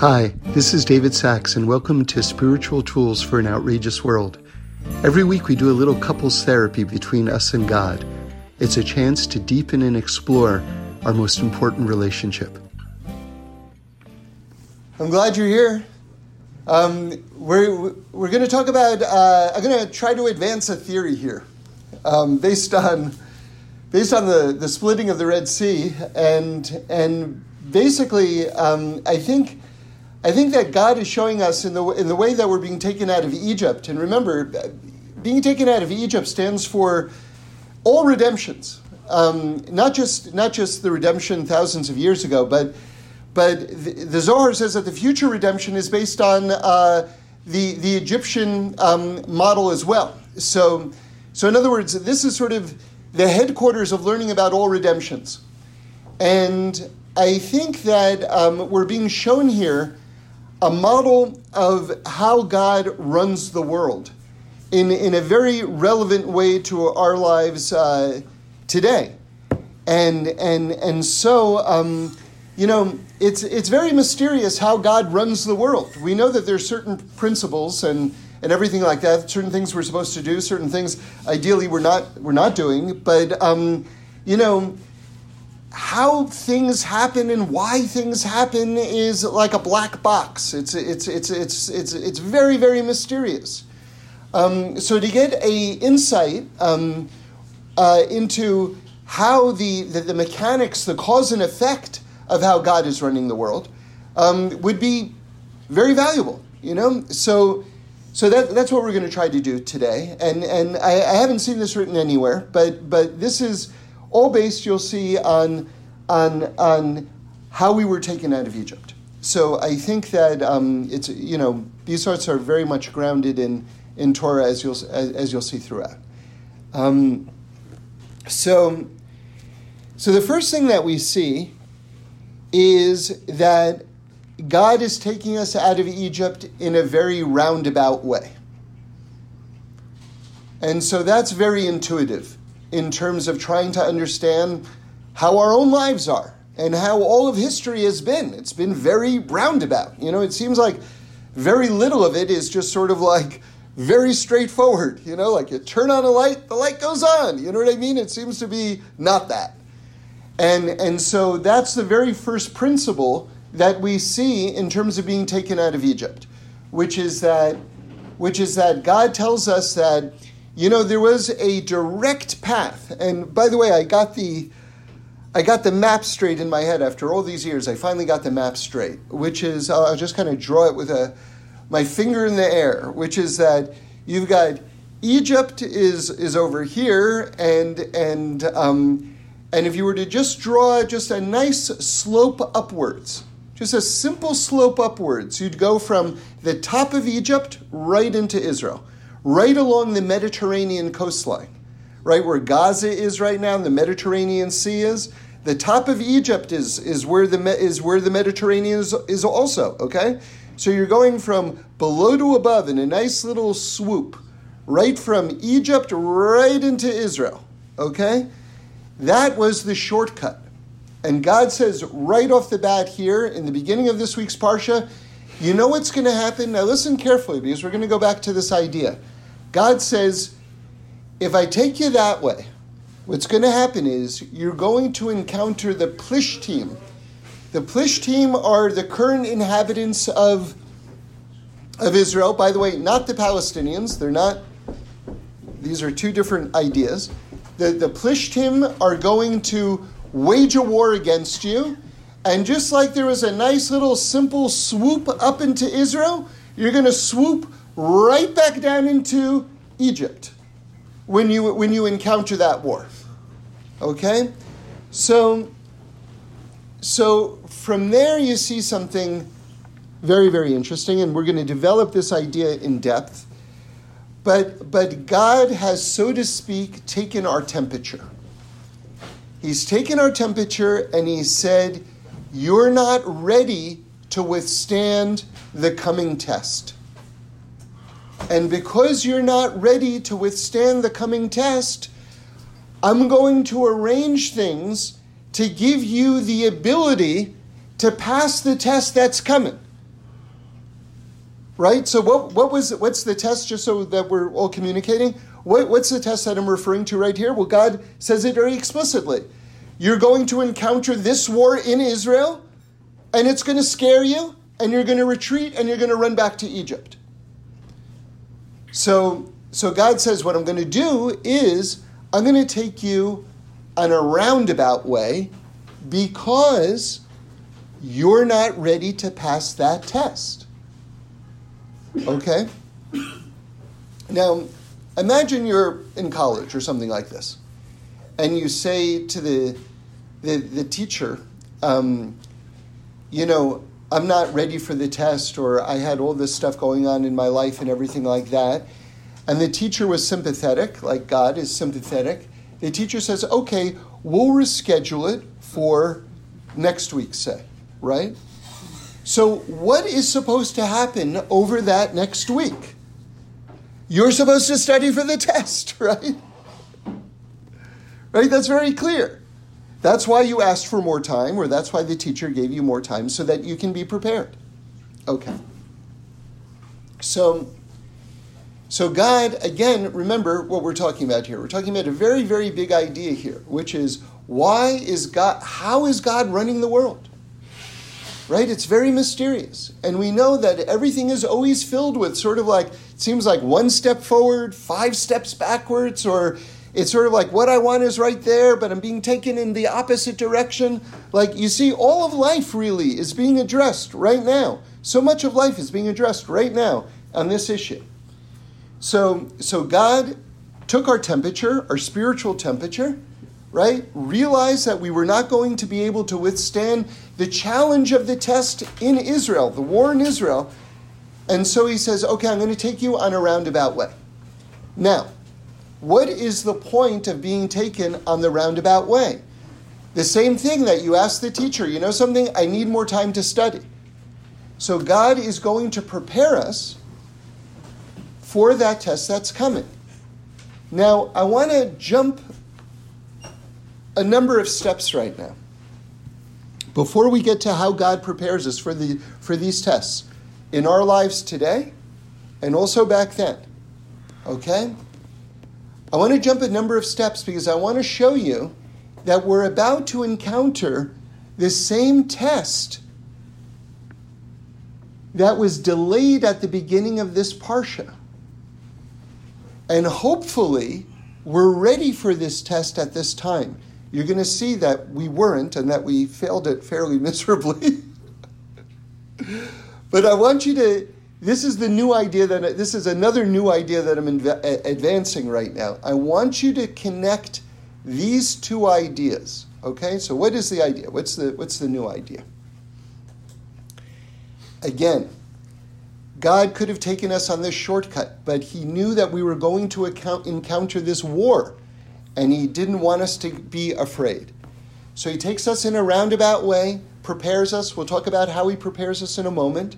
Hi, this is David Sacks, and welcome to Spiritual Tools for an Outrageous World. Every week we do a little couples therapy between us and God. It's a chance to deepen and explore our most important relationship. I'm glad you're here. Um, we're we're going to talk about. Uh, I'm going to try to advance a theory here, um, based on based on the, the splitting of the Red Sea, and and basically, um, I think I think that God is showing us in the, in the way that we're being taken out of Egypt. And remember, being taken out of Egypt stands for all redemptions, um, not, just, not just the redemption thousands of years ago, but, but the, the Zohar says that the future redemption is based on uh, the, the Egyptian um, model as well. So, so, in other words, this is sort of the headquarters of learning about all redemptions. And I think that um, we're being shown here a model of how God runs the world in, in a very relevant way to our lives uh, today. And, and, and so, um, you know, it's, it's very mysterious how God runs the world. We know that there's certain principles and, and everything like that, certain things we're supposed to do, certain things ideally we're not, we're not doing. But, um, you know, how things happen and why things happen is like a black box. It's it's it's it's it's it's very very mysterious. Um, so to get a insight um, uh, into how the, the, the mechanics, the cause and effect of how God is running the world, um, would be very valuable. You know, so so that, that's what we're going to try to do today. And and I, I haven't seen this written anywhere, but but this is all based, you'll see, on, on, on how we were taken out of Egypt. So I think that um, it's, you know, these sorts are very much grounded in, in Torah, as you'll, as, as you'll see throughout. Um, so, so the first thing that we see is that God is taking us out of Egypt in a very roundabout way. And so that's very intuitive in terms of trying to understand how our own lives are and how all of history has been. It's been very roundabout. You know, it seems like very little of it is just sort of like very straightforward. You know, like you turn on a light, the light goes on. You know what I mean? It seems to be not that. And, and so that's the very first principle that we see in terms of being taken out of Egypt, which is that, which is that God tells us that you know, there was a direct path. And by the way, I got the I got the map straight in my head after all these years. I finally got the map straight, which is I'll just kind of draw it with a my finger in the air, which is that you've got Egypt is is over here, and and um, and if you were to just draw just a nice slope upwards, just a simple slope upwards, you'd go from the top of Egypt right into Israel right along the Mediterranean coastline, right where Gaza is right now, and the Mediterranean Sea is. The top of Egypt is, is, where, the, is where the Mediterranean is, is also, okay? So you're going from below to above in a nice little swoop, right from Egypt right into Israel, okay? That was the shortcut. And God says right off the bat here in the beginning of this week's Parsha, you know what's going to happen? Now listen carefully because we're going to go back to this idea. God says, if I take you that way, what's going to happen is you're going to encounter the Plishtim. The Plishtim are the current inhabitants of, of Israel. By the way, not the Palestinians. They're not, these are two different ideas. The, the Plishtim are going to wage a war against you. And just like there was a nice little simple swoop up into Israel, you're going to swoop right back down into Egypt when you, when you encounter that war. Okay? So, so from there you see something very, very interesting, and we're going to develop this idea in depth. But, but God has, so to speak, taken our temperature. He's taken our temperature and he said, You're not ready to withstand the coming test. And because you're not ready to withstand the coming test, I'm going to arrange things to give you the ability to pass the test that's coming. right? So what, what was what's the test? Just so that we're all communicating, what, what's the test that I'm referring to right here? Well, God says it very explicitly. You're going to encounter this war in Israel, and it's going to scare you, and you're going to retreat, and you're going to run back to Egypt. So, so God says, what I'm going to do is I'm going to take you on a roundabout way because you're not ready to pass that test. Okay? Now, imagine you're in college or something like this, and you say to the, the, the teacher, um, you know, I'm not ready for the test, or I had all this stuff going on in my life and everything like that. And the teacher was sympathetic, like God is sympathetic. The teacher says, okay, we'll reschedule it for next week, say, right? So, what is supposed to happen over that next week? You're supposed to study for the test, right? Right? That's very clear. That's why you asked for more time, or that's why the teacher gave you more time so that you can be prepared. Okay. So, so God, again, remember what we're talking about here. We're talking about a very, very big idea here, which is why is God, how is God running the world? Right? It's very mysterious. And we know that everything is always filled with sort of like, it seems like one step forward, five steps backwards, or it's sort of like what I want is right there, but I'm being taken in the opposite direction. Like you see, all of life really is being addressed right now. So much of life is being addressed right now on this issue. So, so God took our temperature, our spiritual temperature, right? Realized that we were not going to be able to withstand the challenge of the test in Israel, the war in Israel. And so he says, okay, I'm going to take you on a roundabout way. Now, what is the point of being taken on the roundabout way? The same thing that you ask the teacher, you know something? I need more time to study. So God is going to prepare us for that test that's coming. Now, I want to jump a number of steps right now. Before we get to how God prepares us for, the, for these tests in our lives today and also back then. Okay? I want to jump a number of steps because I want to show you that we're about to encounter the same test that was delayed at the beginning of this Parsha. And hopefully, we're ready for this test at this time. You're going to see that we weren't and that we failed it fairly miserably. but I want you to this is the new idea that this is another new idea that I'm inv- uh, advancing right now. I want you to connect these two ideas. Okay, so what is the idea? What's the what's the new idea? Again, God could have taken us on this shortcut, but He knew that we were going to account, encounter this war, and He didn't want us to be afraid. So He takes us in a roundabout way, prepares us. We'll talk about how He prepares us in a moment.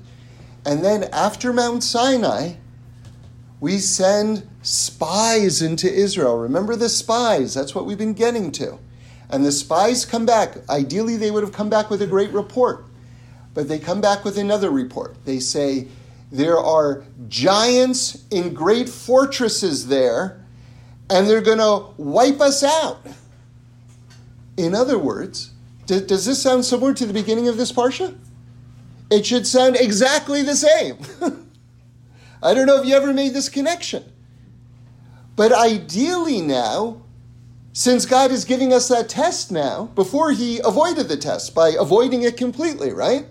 And then after Mount Sinai, we send spies into Israel. Remember the spies? That's what we've been getting to. And the spies come back. Ideally, they would have come back with a great report. But they come back with another report. They say, There are giants in great fortresses there, and they're going to wipe us out. In other words, does this sound similar to the beginning of this Parsha? It should sound exactly the same. I don't know if you ever made this connection. But ideally, now, since God is giving us that test now, before He avoided the test by avoiding it completely, right?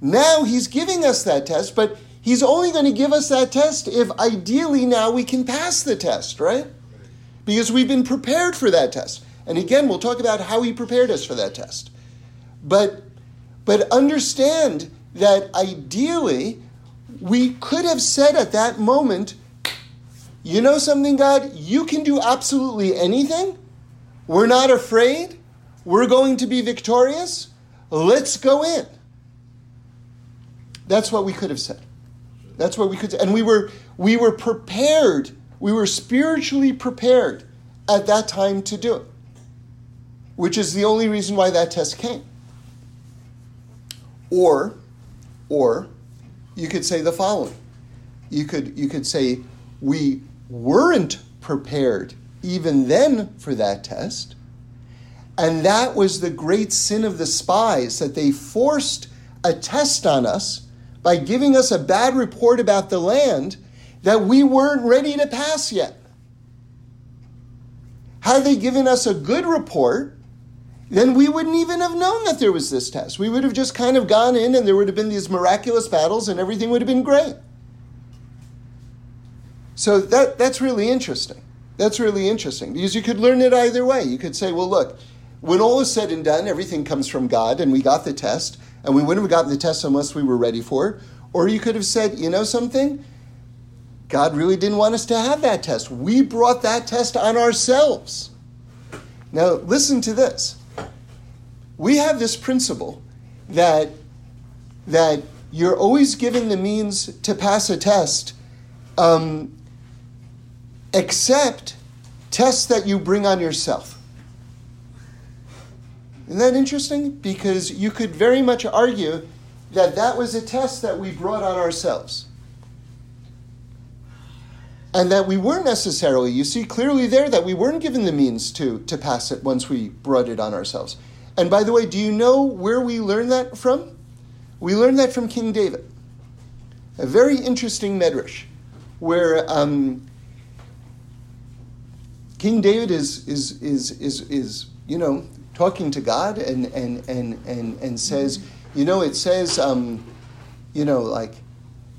Now He's giving us that test, but He's only going to give us that test if ideally now we can pass the test, right? Because we've been prepared for that test. And again, we'll talk about how He prepared us for that test. But but understand that ideally, we could have said at that moment, you know something, God? You can do absolutely anything. We're not afraid. We're going to be victorious. Let's go in. That's what we could have said. That's what we could and we were we were prepared. We were spiritually prepared at that time to do it. Which is the only reason why that test came. Or, or you could say the following. You could, you could say, we weren't prepared even then for that test. And that was the great sin of the spies, that they forced a test on us by giving us a bad report about the land that we weren't ready to pass yet. Had they given us a good report, then we wouldn't even have known that there was this test. We would have just kind of gone in and there would have been these miraculous battles and everything would have been great. So that, that's really interesting. That's really interesting because you could learn it either way. You could say, well, look, when all is said and done, everything comes from God and we got the test and we wouldn't have gotten the test unless we were ready for it. Or you could have said, you know something? God really didn't want us to have that test. We brought that test on ourselves. Now, listen to this. We have this principle that, that you're always given the means to pass a test, um, except tests that you bring on yourself. Isn't that interesting? Because you could very much argue that that was a test that we brought on ourselves and that we weren't necessarily, you see clearly there that we weren't given the means to, to pass it once we brought it on ourselves. And by the way, do you know where we learned that from? We learned that from King David. A very interesting medrash, where um, King David is, is, is, is, is, you know, talking to God and, and, and, and, and says, you know, it says, um, you know, like,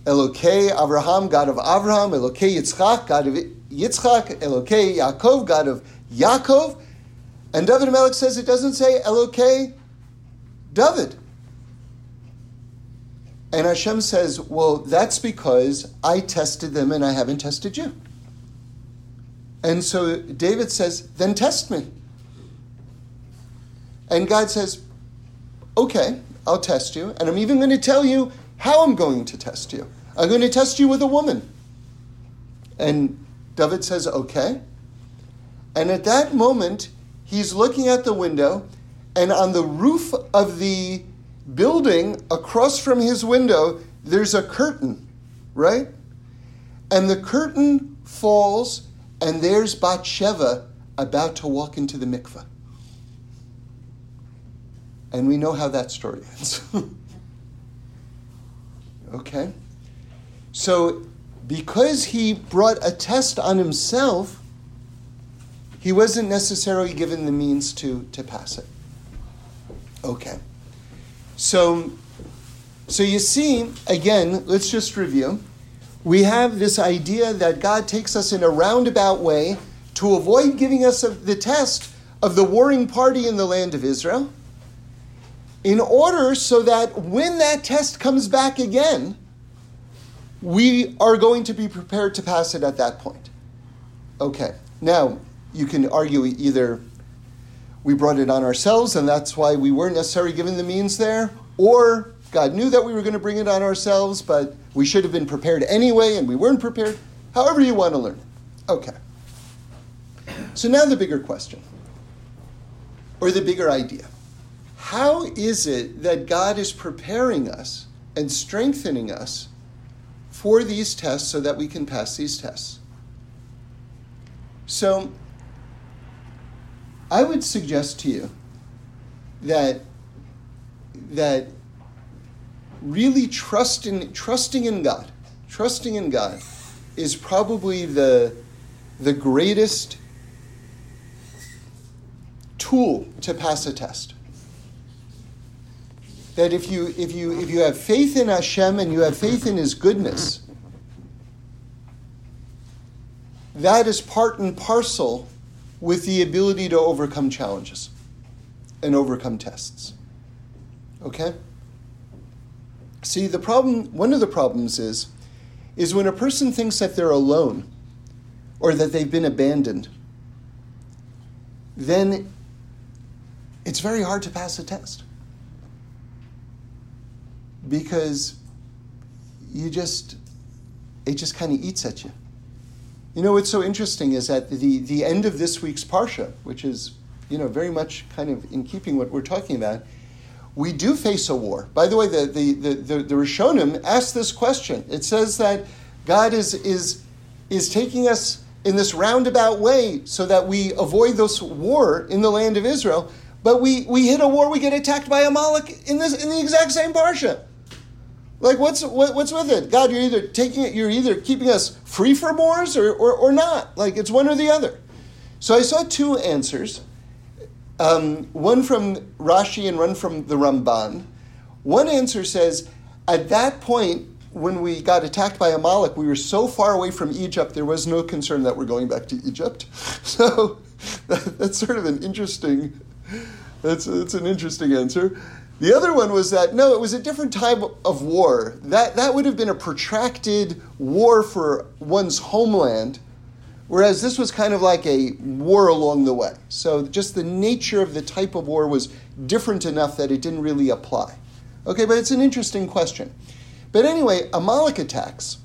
Elokei Abraham, God of Abraham, Elokei Yitzchak, God of Yitzchak, Elokei Yaakov, God of Yaakov. And David Melech says it doesn't say Elokei David. And Hashem says, Well, that's because I tested them and I haven't tested you. And so David says, Then test me. And God says, Okay, I'll test you. And I'm even going to tell you how I'm going to test you. I'm going to test you with a woman. And David says, Okay. And at that moment, he's looking at the window, and on the roof of the building across from his window, there's a curtain, right? And the curtain falls, and there's Bathsheba about to walk into the mikveh. And we know how that story ends. okay? So, because he brought a test on himself, he wasn't necessarily given the means to, to pass it. Okay. So, so you see, again, let's just review. We have this idea that God takes us in a roundabout way to avoid giving us the test of the warring party in the land of Israel, in order so that when that test comes back again, we are going to be prepared to pass it at that point. Okay, now you can argue either we brought it on ourselves and that's why we weren't necessarily given the means there, or God knew that we were going to bring it on ourselves, but we should have been prepared anyway and we weren't prepared. However, you want to learn. Okay. So now the bigger question, or the bigger idea. How is it that God is preparing us and strengthening us for these tests so that we can pass these tests. So, I would suggest to you that that really trust in, trusting in God, trusting in God is probably the, the greatest tool to pass a test. That if you if you if you have faith in Hashem and you have faith in His goodness, that is part and parcel with the ability to overcome challenges and overcome tests. Okay? See, the problem, one of the problems is, is when a person thinks that they're alone or that they've been abandoned, then it's very hard to pass a test because you just it just kind of eats at you. You know what's so interesting is that the the end of this week's parsha, which is you know very much kind of in keeping what we're talking about, we do face a war. By the way, the, the, the, the, the Rishonim asked this question. It says that God is, is, is taking us in this roundabout way so that we avoid this war in the land of Israel. But we, we hit a war, we get attacked by Amalek in, this, in the exact same parsha. Like, what's, what, what's with it? God, you're either taking it, you're either keeping us free from wars or, or, or not. Like, it's one or the other. So I saw two answers um, one from Rashi and one from the Ramban. One answer says, at that point, when we got attacked by Amalek, we were so far away from Egypt, there was no concern that we're going back to Egypt. So that, that's sort of an interesting, that's, that's an interesting answer. The other one was that no, it was a different type of war. That that would have been a protracted war for one's homeland, whereas this was kind of like a war along the way. So just the nature of the type of war was different enough that it didn't really apply. Okay, but it's an interesting question. But anyway, Amalek attacks,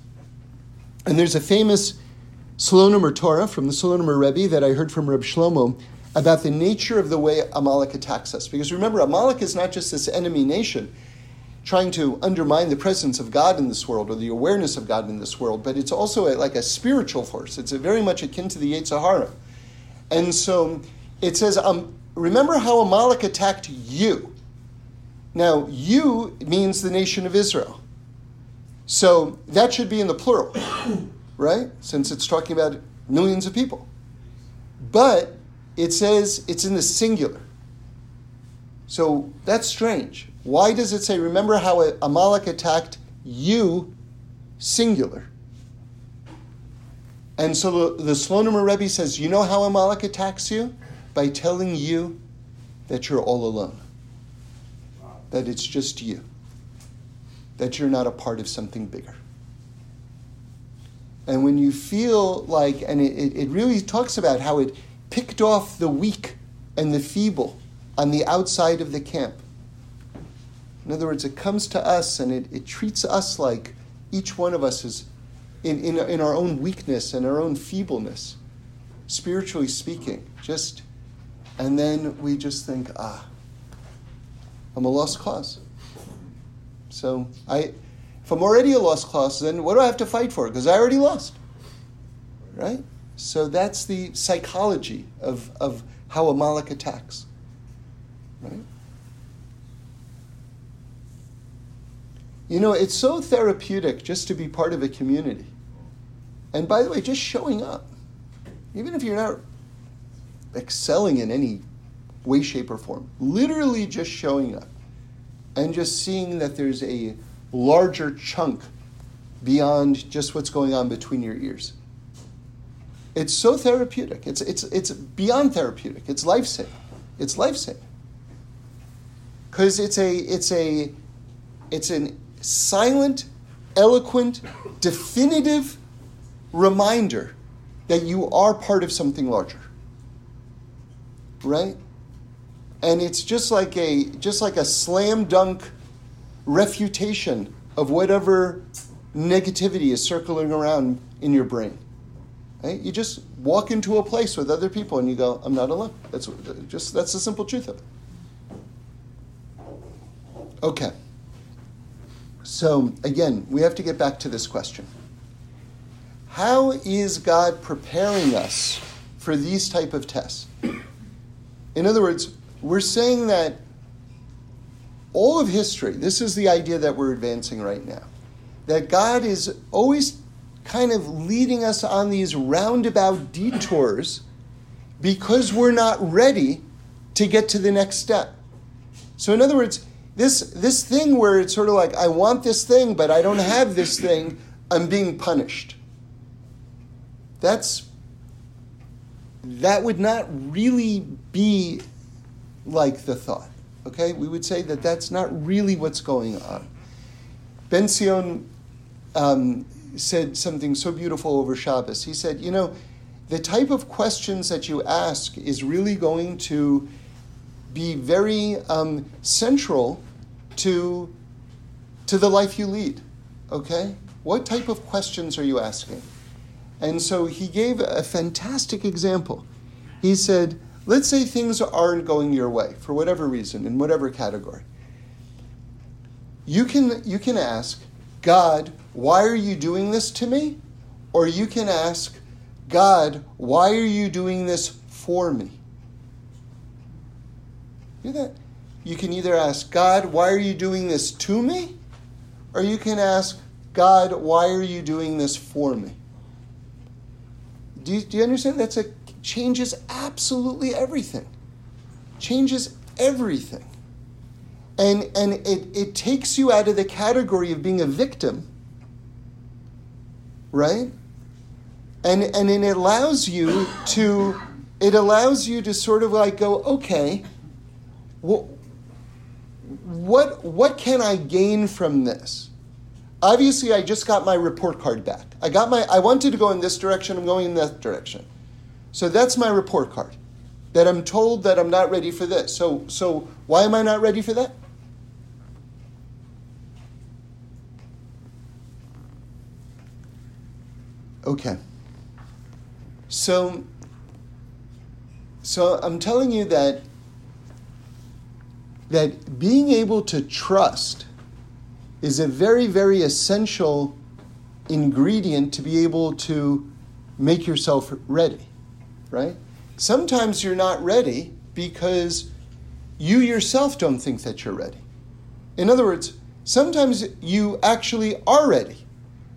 and there's a famous Slonim Torah from the Slonim Rebbe that I heard from Reb Shlomo about the nature of the way Amalek attacks us. Because remember, Amalek is not just this enemy nation trying to undermine the presence of God in this world or the awareness of God in this world, but it's also a, like a spiritual force. It's very much akin to the Yetzer Hara. And so it says, um, remember how Amalek attacked you. Now, you means the nation of Israel. So that should be in the plural, right? Since it's talking about millions of people. But it says it's in the singular. So that's strange. Why does it say, remember how Amalek attacked you, singular? And so the, the Slonim Rebbe says, you know how Amalek attacks you? By telling you that you're all alone, that it's just you that you're not a part of something bigger. And when you feel like, and it, it really talks about how it picked off the weak and the feeble on the outside of the camp. In other words, it comes to us and it, it treats us like each one of us is in, in, in our own weakness and our own feebleness, spiritually speaking. Just, and then we just think, ah, I'm a lost cause. So I, if I'm already a lost cause, then what do I have to fight for? Because I already lost. Right? So that's the psychology of, of how a Amalek attacks. Right? You know, it's so therapeutic just to be part of a community. And by the way, just showing up, even if you're not excelling in any way, shape, or form, literally just showing up and just seeing that there's a larger chunk beyond just what's going on between your ears. It's so therapeutic. It's, it's, it's beyond therapeutic. It's life saving. It's life saving. Because it's a it's a it's an silent, eloquent, definitive reminder that you are part of something larger. Right? and it's just like a just like a slam dunk refutation of whatever negativity is circling around in your brain. Right? You just walk into a place with other people and you go, "I'm not alone." That's just that's the simple truth of it. Okay. So again, we have to get back to this question. How is God preparing us for these type of tests? In other words, we're saying that all of history, this is the idea that we're advancing right now, that God is always kind of leading us on these roundabout detours because we're not ready to get to the next step. So, in other words, this, this thing where it's sort of like, I want this thing, but I don't have this thing, I'm being punished. That's that would not really be like the thought. Okay, we would say that that's not really what's going on. Ben Zion um, said something so beautiful over Shabbos. He said, you know, the type of questions that you ask is really going to be very um, central to, to the life you lead. Okay? What type of questions are you asking? And so he gave a fantastic example. He said, Let's say things aren't going your way for whatever reason, in whatever category. you can you can ask God, why are you doing this to me? Or you can ask God, why are you doing this for me? Do that. You can either ask God, why are you doing this to me? Or you can ask God, why are you doing this for me? Do you, do you understand? That's a changes absolutely everything. Changes everything. And, and it, it takes you out of the category of being a victim, right? And, and it allows you to it allows you to sort of like go, okay, what, what, what can I gain from this? Obviously, I just got my report card back. I got my I wanted to go in this direction, I'm going in that direction. So that's my report card. That I'm told that I'm not ready for this. So so why am I not ready for that? Okay. So so I'm telling you that that being able to trust is a very very essential ingredient to be able to make yourself ready right? Sometimes you're not ready because you yourself don't think that you're ready. In other words, sometimes you actually are ready,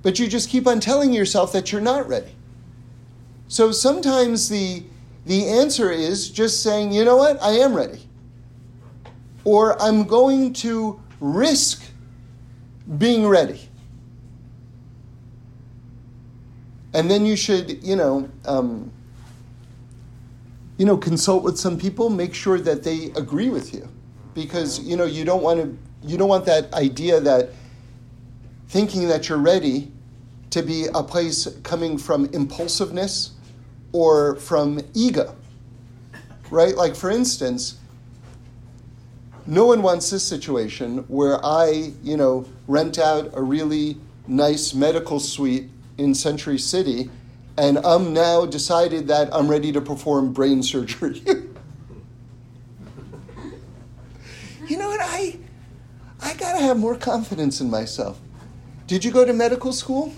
but you just keep on telling yourself that you're not ready. So sometimes the, the answer is just saying, you know what, I am ready. Or I'm going to risk being ready. And then you should, you know, um, you know, consult with some people, make sure that they agree with you. Because, you know, you don't want to you don't want that idea that thinking that you're ready to be a place coming from impulsiveness or from ego. Right? Like for instance, no one wants this situation where I, you know, rent out a really nice medical suite in Century City and I'm now decided that I'm ready to perform brain surgery. you know what? I, I gotta have more confidence in myself. Did you go to medical school?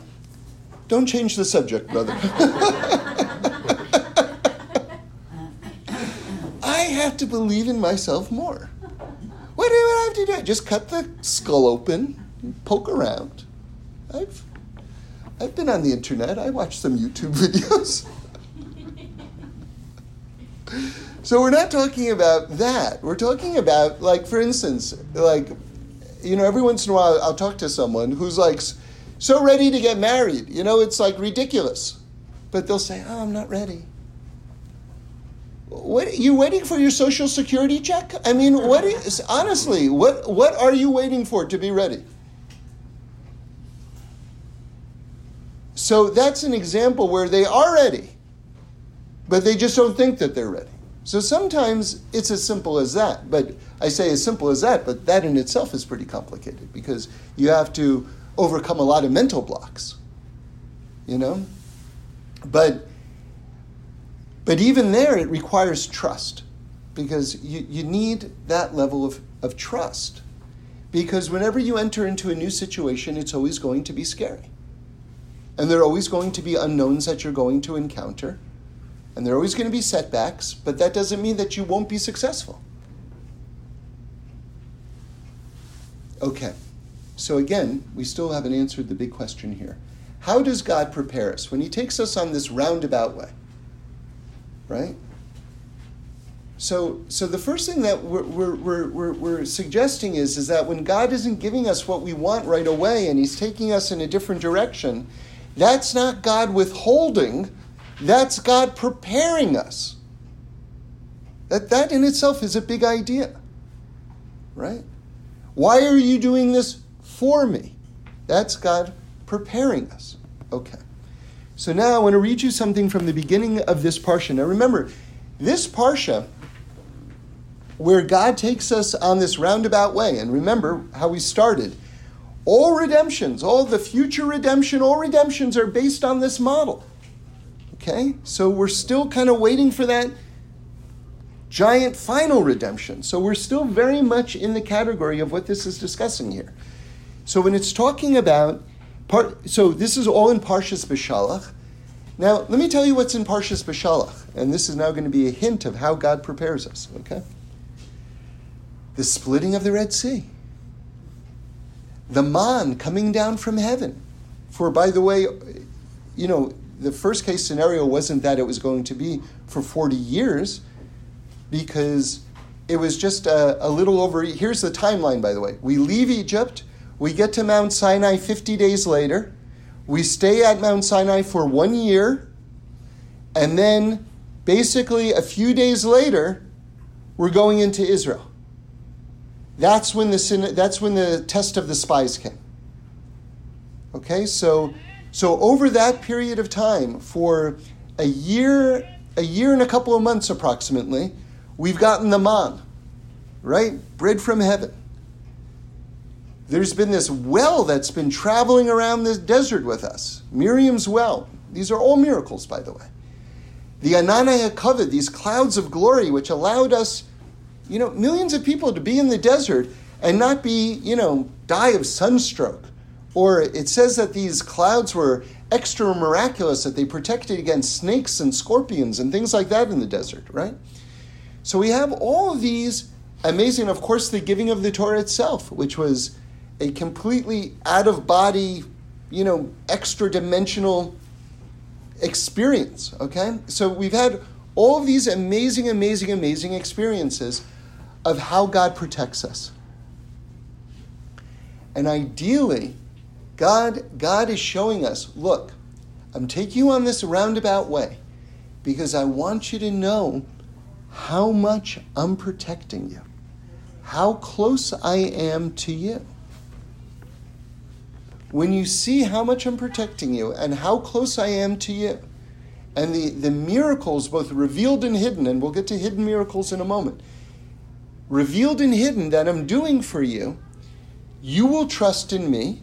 Don't change the subject, brother. I have to believe in myself more. What do I have to do? I Just cut the skull open, poke around. I've I've been on the internet. I watched some YouTube videos. so we're not talking about that. We're talking about, like, for instance, like, you know, every once in a while I'll talk to someone who's like so ready to get married. You know, it's like ridiculous. But they'll say, oh, I'm not ready. What you waiting for your social security check? I mean, what is honestly, what what are you waiting for to be ready? So that's an example where they are ready, but they just don't think that they're ready. So sometimes it's as simple as that. But I say as simple as that, but that in itself is pretty complicated because you have to overcome a lot of mental blocks. You know? But but even there it requires trust because you, you need that level of, of trust. Because whenever you enter into a new situation, it's always going to be scary. And there are always going to be unknowns that you're going to encounter. And there are always going to be setbacks, but that doesn't mean that you won't be successful. Okay, so again, we still haven't answered the big question here. How does God prepare us when He takes us on this roundabout way? Right? So, so the first thing that we're, we're, we're, we're, suggesting is, is that when God isn't giving us what we want right away and He's taking us in a different direction, that's not God withholding, that's God preparing us. That, that in itself is a big idea, right? Why are you doing this for me? That's God preparing us. Okay. So now I want to read you something from the beginning of this parsha. Now remember, this parsha, where God takes us on this roundabout way, and remember how we started all redemptions, all the future redemption, all redemptions are based on this model. Okay? So we're still kind of waiting for that giant final redemption. So we're still very much in the category of what this is discussing here. So when it's talking about, so this is all in Parshas Beshalach. Now, let me tell you what's in Parshas Beshalach, and this is now going to be a hint of how God prepares us, okay? The splitting of the Red Sea, the man coming down from heaven. For, by the way, you know, the first case scenario wasn't that it was going to be for 40 years, because it was just a, a little over. Here's the timeline, by the way. We leave Egypt, we get to Mount Sinai 50 days later, we stay at Mount Sinai for one year, and then basically a few days later, we're going into Israel. That's when the that's when the test of the spies came. Okay, so so over that period of time, for a year, a year and a couple of months approximately, we've gotten the man, right? Bread from heaven. There's been this well that's been traveling around the desert with us. Miriam's well. These are all miracles, by the way. The Ananei HaKavod, these clouds of glory, which allowed us you know, millions of people to be in the desert and not be, you know, die of sunstroke. Or it says that these clouds were extra miraculous, that they protected against snakes and scorpions and things like that in the desert, right? So we have all of these amazing, of course, the giving of the Torah itself, which was a completely out of body, you know, extra dimensional experience, okay? So we've had all of these amazing, amazing, amazing experiences of how God protects us. And ideally, God, God is showing us look, I'm taking you on this roundabout way because I want you to know how much I'm protecting you, how close I am to you. When you see how much I'm protecting you and how close I am to you, and the, the miracles, both revealed and hidden, and we'll get to hidden miracles in a moment, revealed and hidden that I'm doing for you, you will trust in me.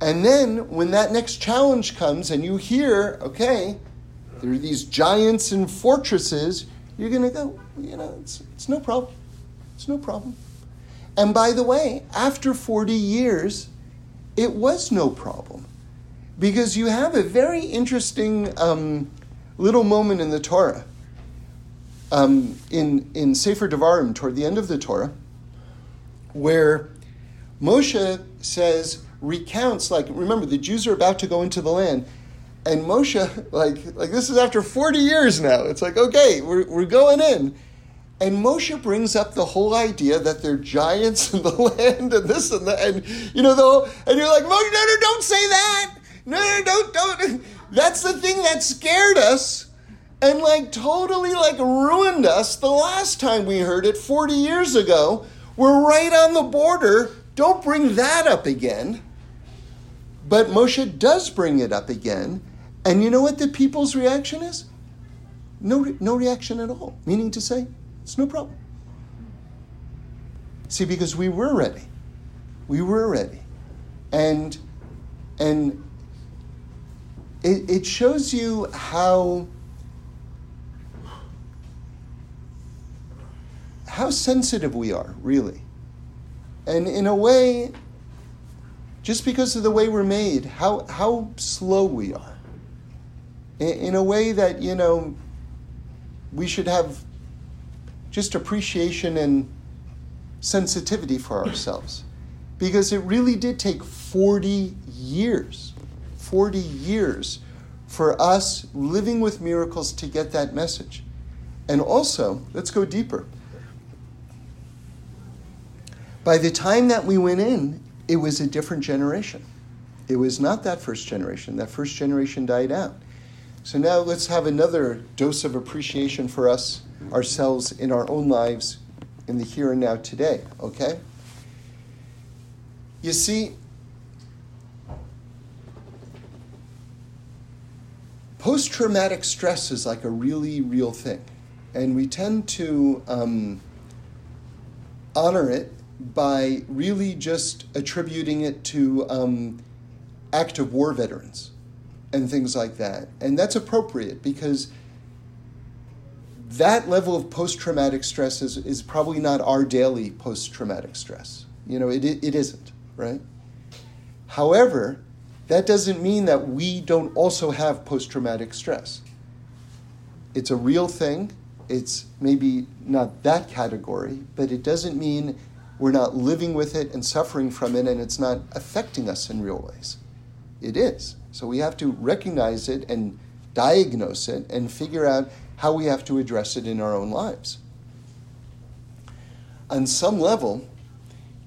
And then when that next challenge comes and you hear, okay, there are these giants and fortresses, you're going to go, you know, it's, it's no problem. It's no problem. And by the way, after 40 years, it was no problem. Because you have a very interesting um, little moment in the Torah um, in, in Sefer Devarim, toward the end of the Torah, where Moshe says, recounts, like, remember, the Jews are about to go into the land, and Moshe, like, like this is after 40 years now. It's like, okay, we're, we're going in. And Moshe brings up the whole idea that they're giants in the land and this and that. And, you know, and you're like, Moshe, no, no, don't say that. No, no, don't, don't. That's the thing that scared us and like totally like ruined us the last time we heard it 40 years ago. We're right on the border. Don't bring that up again. But Moshe does bring it up again. And you know what the people's reaction is? No, no reaction at all. Meaning to say, it's no problem. See, because we were ready. We were ready. And and it, it shows you how how sensitive we are, really. And in a way, just because of the way we're made, how, how slow we are. In, in a way that, you know, we should have just appreciation and sensitivity for ourselves. Because it really did take 40 years, 40 years for us living with miracles to get that message. And also, let's go deeper. By the time that we went in, it was a different generation. It was not that first generation. That first generation died out. So now let's have another dose of appreciation for us, ourselves, in our own lives, in the here and now today, okay? You see, post traumatic stress is like a really real thing. And we tend to um, honor it by really just attributing it to um, active war veterans and things like that. And that's appropriate because that level of post traumatic stress is, is probably not our daily post traumatic stress. You know, it, it isn't. right? However, that doesn't mean that we don't also have post traumatic stress. It's a real thing. It's maybe not that category, but it doesn't mean we're not living with it and suffering from it and it's not affecting us in real ways. It is. So we have to recognize it and diagnose it and figure out how we have to address it in our own lives. On some level,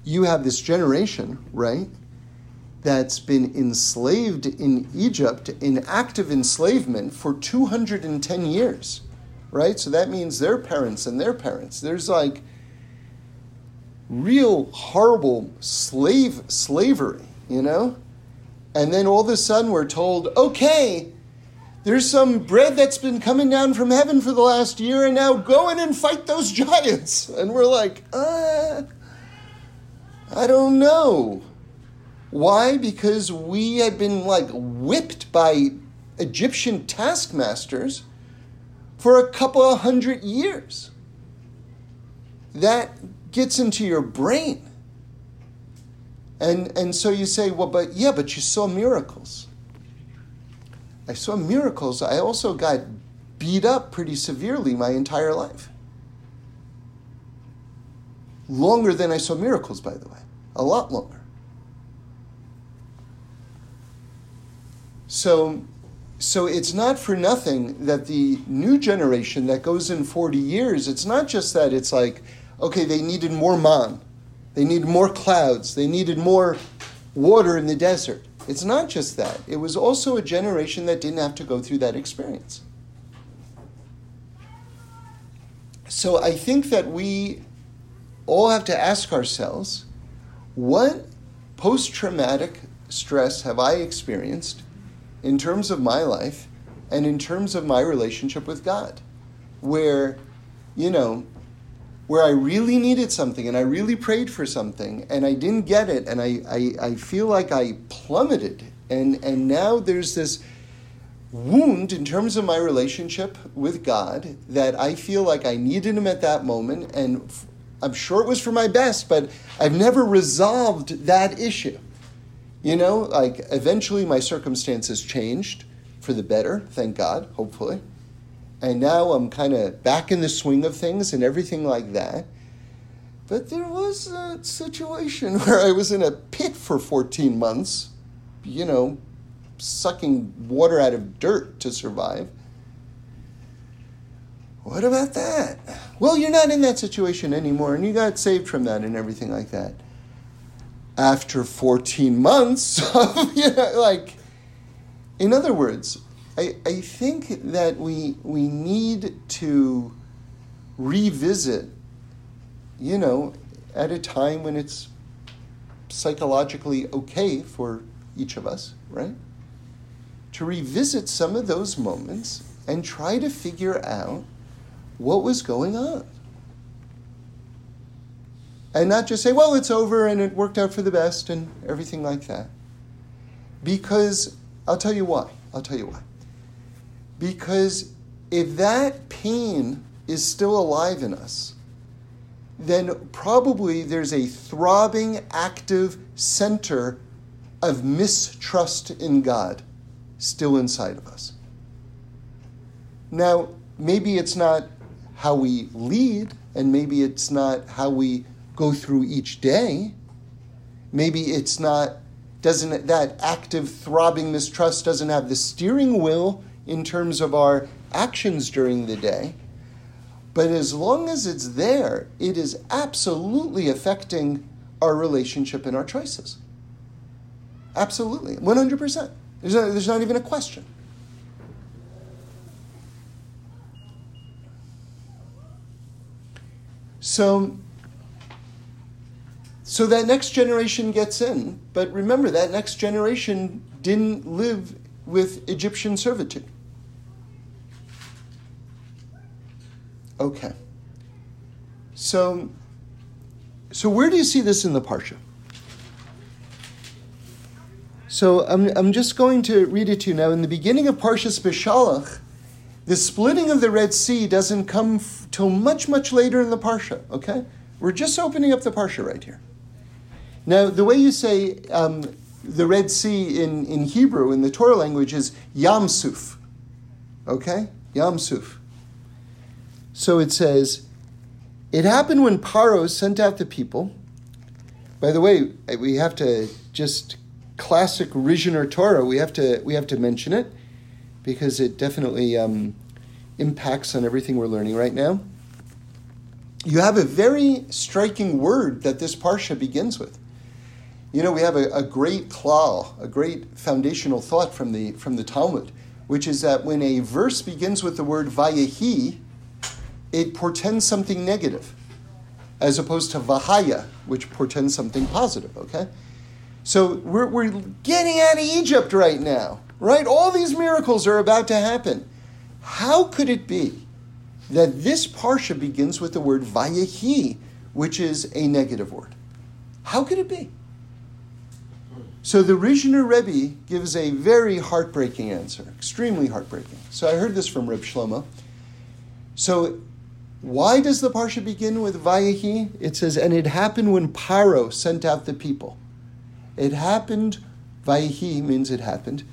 you have this generation, right, that's been enslaved in Egypt in active enslavement for 210 years, right? So that means their parents and their parents. There's like real horrible slave slavery, you know? And then all of a sudden we're told, okay, there's some bread that's been coming down from heaven for the last year, and now go in and fight those giants. And we're like, uh, I don't know. Why? Because we had been like whipped by Egyptian taskmasters for a couple of hundred years. That gets into your brain. And, and so you say, well, but yeah, but you saw miracles. I saw miracles. I also got beat up pretty severely my entire life. Longer than I saw miracles, by the way. A lot longer. So, so it's not for nothing that the new generation that goes in 40 years, it's not just that it's like, okay, they needed more man, they needed more clouds, they needed more water in the desert. It's not just that. It was also a generation that didn't have to go through that experience. So I think that we all have to ask ourselves what post traumatic stress have I experienced in terms of my life and in terms of my relationship with God? Where, you know, where I really needed something and I really prayed for something and I didn't get it and I, I, I feel like I plummeted. And, and now there's this wound in terms of my relationship with God that I feel like I needed Him at that moment. And I'm sure it was for my best, but I've never resolved that issue. You know, like eventually my circumstances changed for the better, thank God, hopefully and now I'm kind of back in the swing of things and everything like that. But there was a situation where I was in a pit for 14 months, you know, sucking water out of dirt to survive. What about that? Well, you're not in that situation anymore, and you got saved from that and everything like that. After 14 months of, you know, like, in other words, I, I think that we, we need to revisit, you know, at a time when it's psychologically okay for each of us, right? To revisit some of those moments and try to figure out what was going on. And not just say, well, it's over and it worked out for the best and everything like that. Because I'll tell you why. I'll tell you why. Because if that pain is still alive in us, then probably there's a throbbing, active center of mistrust in God still inside of us. Now, maybe it's not how we lead, and maybe it's not how we go through each day. Maybe it's not, doesn't that active, throbbing mistrust doesn't have the steering wheel in terms of our actions during the day. But as long as it's there, it is absolutely affecting our relationship and our choices. Absolutely, 100%. There's not, there's not even a question. So, so that next generation gets in, but remember that next generation didn't live with Egyptian servitude. Okay. So, so where do you see this in the Parsha? So I'm, I'm just going to read it to you now. In the beginning of Parshas Beshalach, the splitting of the Red Sea doesn't come f- till much, much later in the Parsha, okay? We're just opening up the Parsha right here. Now, the way you say um, the Red Sea in, in Hebrew, in the Torah language, is Yam Suf. Okay? Yam Suf. So it says, It happened when Paro sent out the people. By the way, we have to just classic Rishon Torah, we have to we have to mention it because it definitely um, impacts on everything we're learning right now. You have a very striking word that this parsha begins with. You know, we have a, a great klal, a great foundational thought from the from the Talmud, which is that when a verse begins with the word vayehi, it portends something negative, as opposed to vahaya, which portends something positive. Okay, so we're we're getting out of Egypt right now, right? All these miracles are about to happen. How could it be that this parsha begins with the word vayehi, which is a negative word? How could it be? So the Rizhiner Rebbe gives a very heartbreaking answer, extremely heartbreaking. So I heard this from Reb Shlomo. So why does the parsha begin with Vayehi? It says, and it happened when Paro sent out the people. It happened, Vayehi means it happened,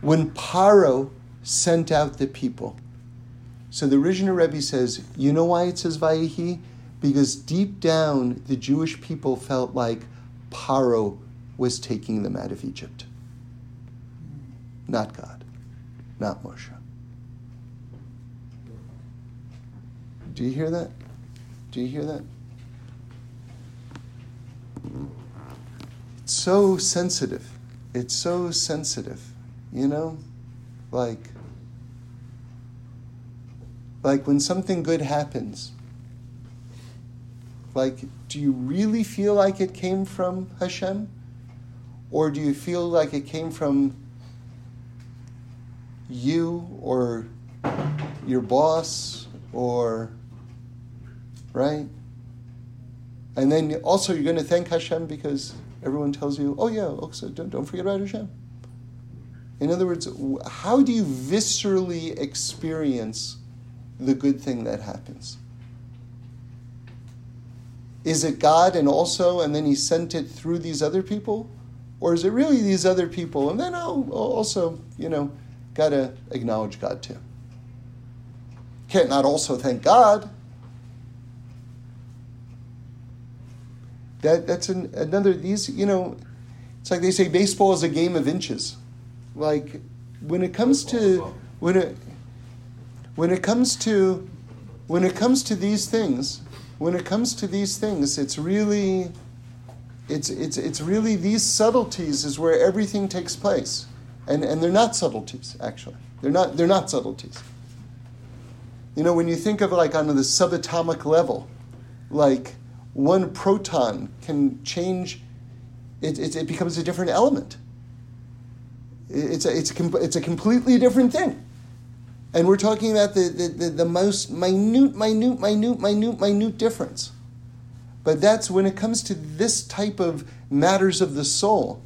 when Paro sent out the people. So the Rizhiner Rebbe says, you know why it says Vayehi? Because deep down, the Jewish people felt like Paro was taking them out of Egypt. Not God, not Moshe. Do you hear that? Do you hear that? It's so sensitive. It's so sensitive, you know? Like, like when something good happens, like, do you really feel like it came from Hashem? Or do you feel like it came from you or your boss or, right? And then also you're going to thank Hashem because everyone tells you, oh yeah, also don't, don't forget about Hashem. In other words, how do you viscerally experience the good thing that happens? Is it God and also, and then He sent it through these other people? Or is it really these other people? And then I'll also, you know, got to acknowledge God too. Can't not also thank God. That, that's an, another, these, you know, it's like they say baseball is a game of inches. Like when it comes to, when it, when it comes to, when it comes to these things, when it comes to these things, it's really, it's, it's, it's really these subtleties is where everything takes place. And, and they're not subtleties, actually. They're not, they're not subtleties. You know, when you think of like on the subatomic level, like one proton can change, it, it, it becomes a different element. It's a, it's, a, it's a completely different thing. And we're talking about the, the, the, the most minute, minute, minute, minute, minute difference. But that's when it comes to this type of matters of the soul.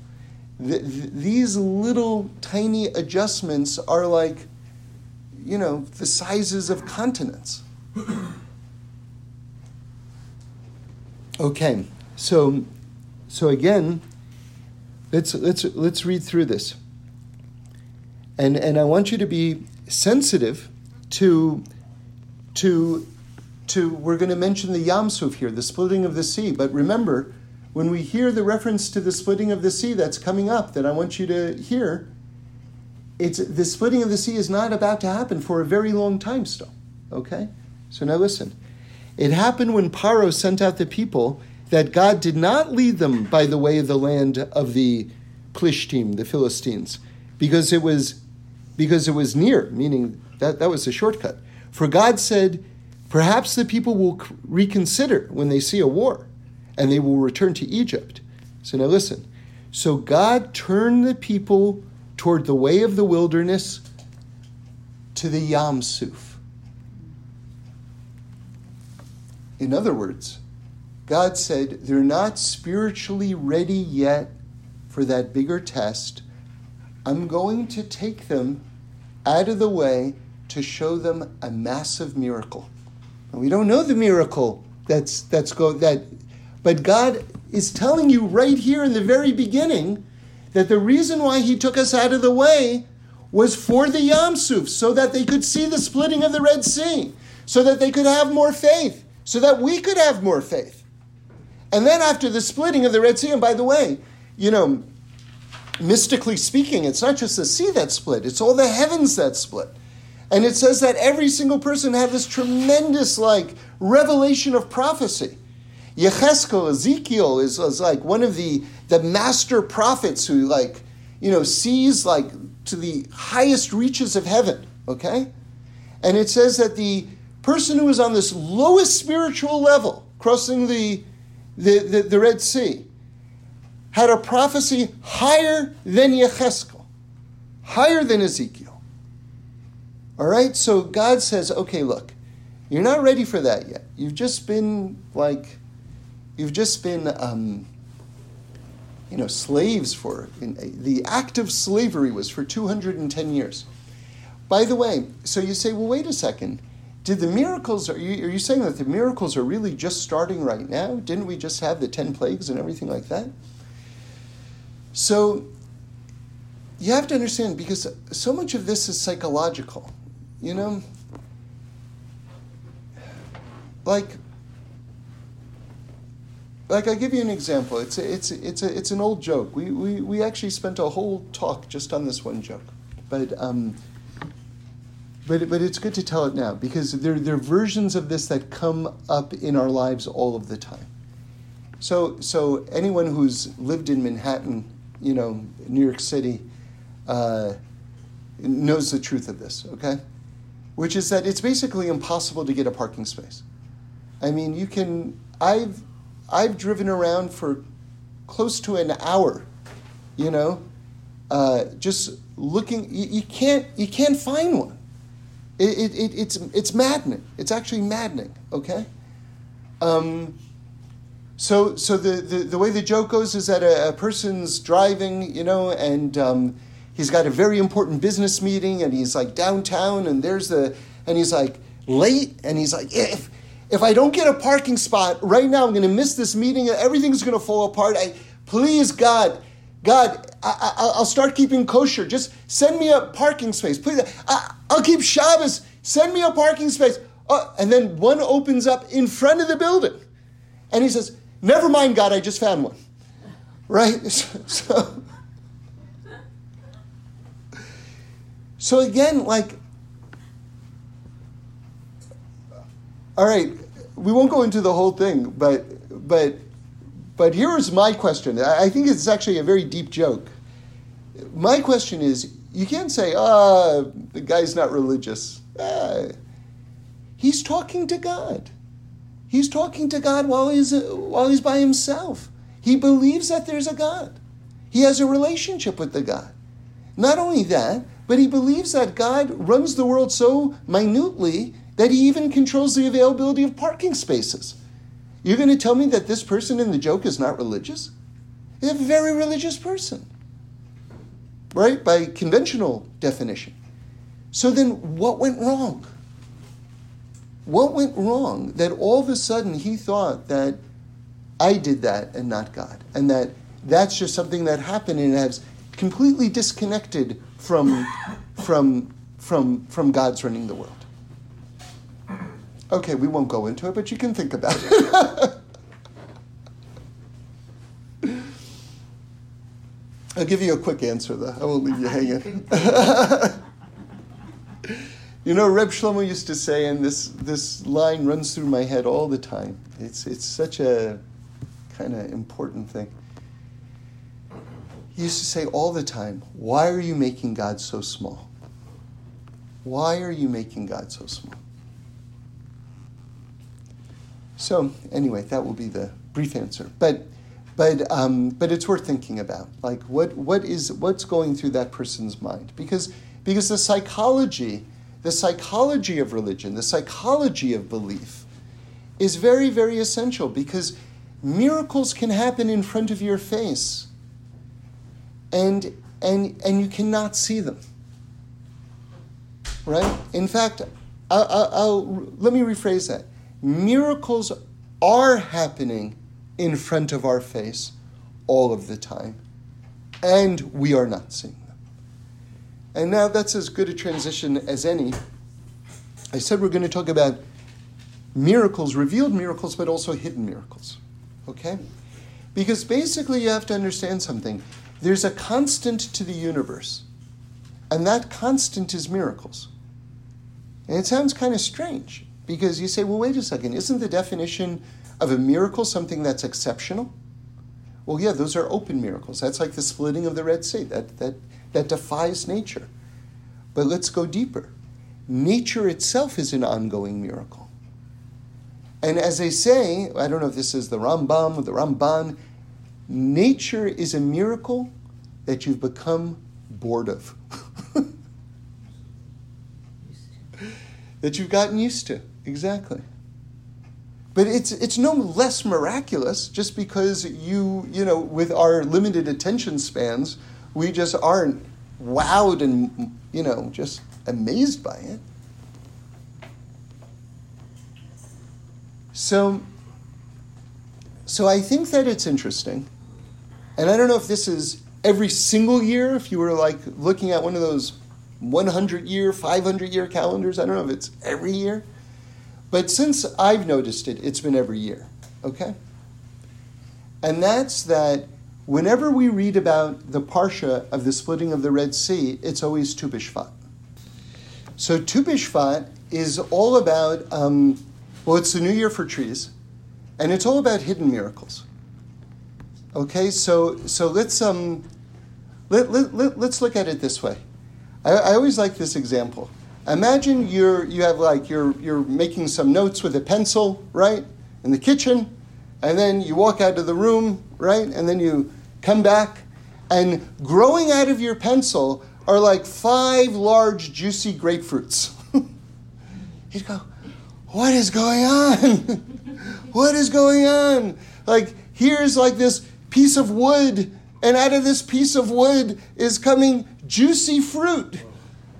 Th- th- these little tiny adjustments are like, you know, the sizes of continents. Okay, so so again, let's let's let's read through this. And and I want you to be sensitive to to to, we're going to mention the Yamsuf here, the splitting of the sea. But remember, when we hear the reference to the splitting of the sea that's coming up, that I want you to hear, it's the splitting of the sea is not about to happen for a very long time still. Okay? So now listen. It happened when Paro sent out the people that God did not lead them by the way of the land of the Plishtim, the Philistines, because it was because it was near, meaning that, that was a shortcut. For God said, Perhaps the people will reconsider when they see a war and they will return to Egypt. So now listen. So God turned the people toward the way of the wilderness to the Yam Suf. In other words, God said they're not spiritually ready yet for that bigger test. I'm going to take them out of the way to show them a massive miracle. And we don't know the miracle that's that's go that but God is telling you right here in the very beginning that the reason why he took us out of the way was for the Yam Suf, so that they could see the splitting of the Red Sea, so that they could have more faith, so that we could have more faith. And then after the splitting of the Red Sea, and by the way, you know, mystically speaking, it's not just the sea that split, it's all the heavens that split. And it says that every single person had this tremendous like revelation of prophecy. Yecheskel, Ezekiel is, is like one of the, the master prophets who like, you know, sees like to the highest reaches of heaven, okay? And it says that the person who is on this lowest spiritual level, crossing the, the, the, the Red Sea, had a prophecy higher than Yecheskel, higher than Ezekiel. All right, so God says, okay, look, you're not ready for that yet. You've just been like, you've just been, um, you know, slaves for, in, the act of slavery was for 210 years. By the way, so you say, well, wait a second. Did the miracles, are you, are you saying that the miracles are really just starting right now? Didn't we just have the 10 plagues and everything like that? So you have to understand because so much of this is psychological, you know? Like, like I give you an example. It's a, it's a, it's a, it's an old joke. We, we we actually spent a whole talk just on this one joke, but um, but but it's good to tell it now because there there are versions of this that come up in our lives all of the time. So so anyone who's lived in Manhattan you know, New York City uh, knows the truth of this, okay? Which is that it's basically impossible to get a parking space. I mean, you can, I've, I've driven around for close to an hour, you know, uh, just looking, you, you, can't, you can't find one. It, it, it's, it's maddening. It's actually maddening, okay? Um, so, so the, the, the way the joke goes is that a, a person's driving, you know, and um, he's got a very important business meeting, and he's like downtown, and there's the, and he's like late, and he's like, if, if I don't get a parking spot right now, I'm going to miss this meeting, everything's going to fall apart. I, please, God, God, I, will start keeping kosher. Just send me a parking space, please. I, will keep Shabbos. Send me a parking space. Oh, and then one opens up in front of the building, and he says, Never mind, God, I just found one. Right? So, so again, like, all right, we won't go into the whole thing, but but but here's my question. I think it's actually a very deep joke. My question is, you can't say, ah, oh, the guy's not religious. Ah, he's talking to God. He's talking to God while he's, while he's by himself. He believes that there's a God. He has a relationship with the God. Not only that, but he believes that God runs the world so minutely that he even controls the availability of parking spaces. You're going to tell me that this person in the joke is not religious? He's a very religious person, right? By conventional definition. So then, what went wrong? What went wrong that all of a sudden he thought that I did that and not God? And that that's just something that happened and has completely disconnected from, from, from, from God's running the world. Okay, we won't go into it, but you can think about it. I'll give you a quick answer, though. I won't leave you hanging. You know, Reb Shlomo used to say, and this, this line runs through my head all the time. It's, it's such a kind of important thing. He used to say all the time, Why are you making God so small? Why are you making God so small? So, anyway, that will be the brief answer. But, but, um, but it's worth thinking about. Like, what, what is, what's going through that person's mind? Because, because the psychology the psychology of religion, the psychology of belief, is very, very essential because miracles can happen in front of your face and, and, and you cannot see them. Right? In fact, I'll, I'll, let me rephrase that. Miracles are happening in front of our face all of the time, and we are not seeing them. And now that's as good a transition as any. I said we're going to talk about miracles, revealed miracles, but also hidden miracles. Okay? Because basically, you have to understand something. There's a constant to the universe, and that constant is miracles. And it sounds kind of strange because you say, well, wait a second, isn't the definition of a miracle something that's exceptional? Well, yeah, those are open miracles. That's like the splitting of the Red Sea. That, that, that defies nature. But let's go deeper. Nature itself is an ongoing miracle. And as they say, I don't know if this is the Rambam or the Ramban, nature is a miracle that you've become bored of. that you've gotten used to. Exactly. But it's it's no less miraculous just because you you know with our limited attention spans we just aren't wowed and you know just amazed by it. So so I think that it's interesting. And I don't know if this is every single year if you were like looking at one of those 100 year, 500 year calendars, I don't know if it's every year. But since I've noticed it, it's been every year, okay? And that's that whenever we read about the Parsha of the splitting of the Red Sea, it's always Tu B'Shvat. So Tu B'Shvat is all about, um, well, it's the new year for trees, and it's all about hidden miracles. Okay, so so let's um, let, let, let, let's look at it this way. I, I always like this example. Imagine you're you have like you're you're making some notes with a pencil, right, in the kitchen, and then you walk out of the room, right, and then you come back, and growing out of your pencil are like five large juicy grapefruits. You'd go, what is going on? what is going on? Like here's like this piece of wood, and out of this piece of wood is coming juicy fruit.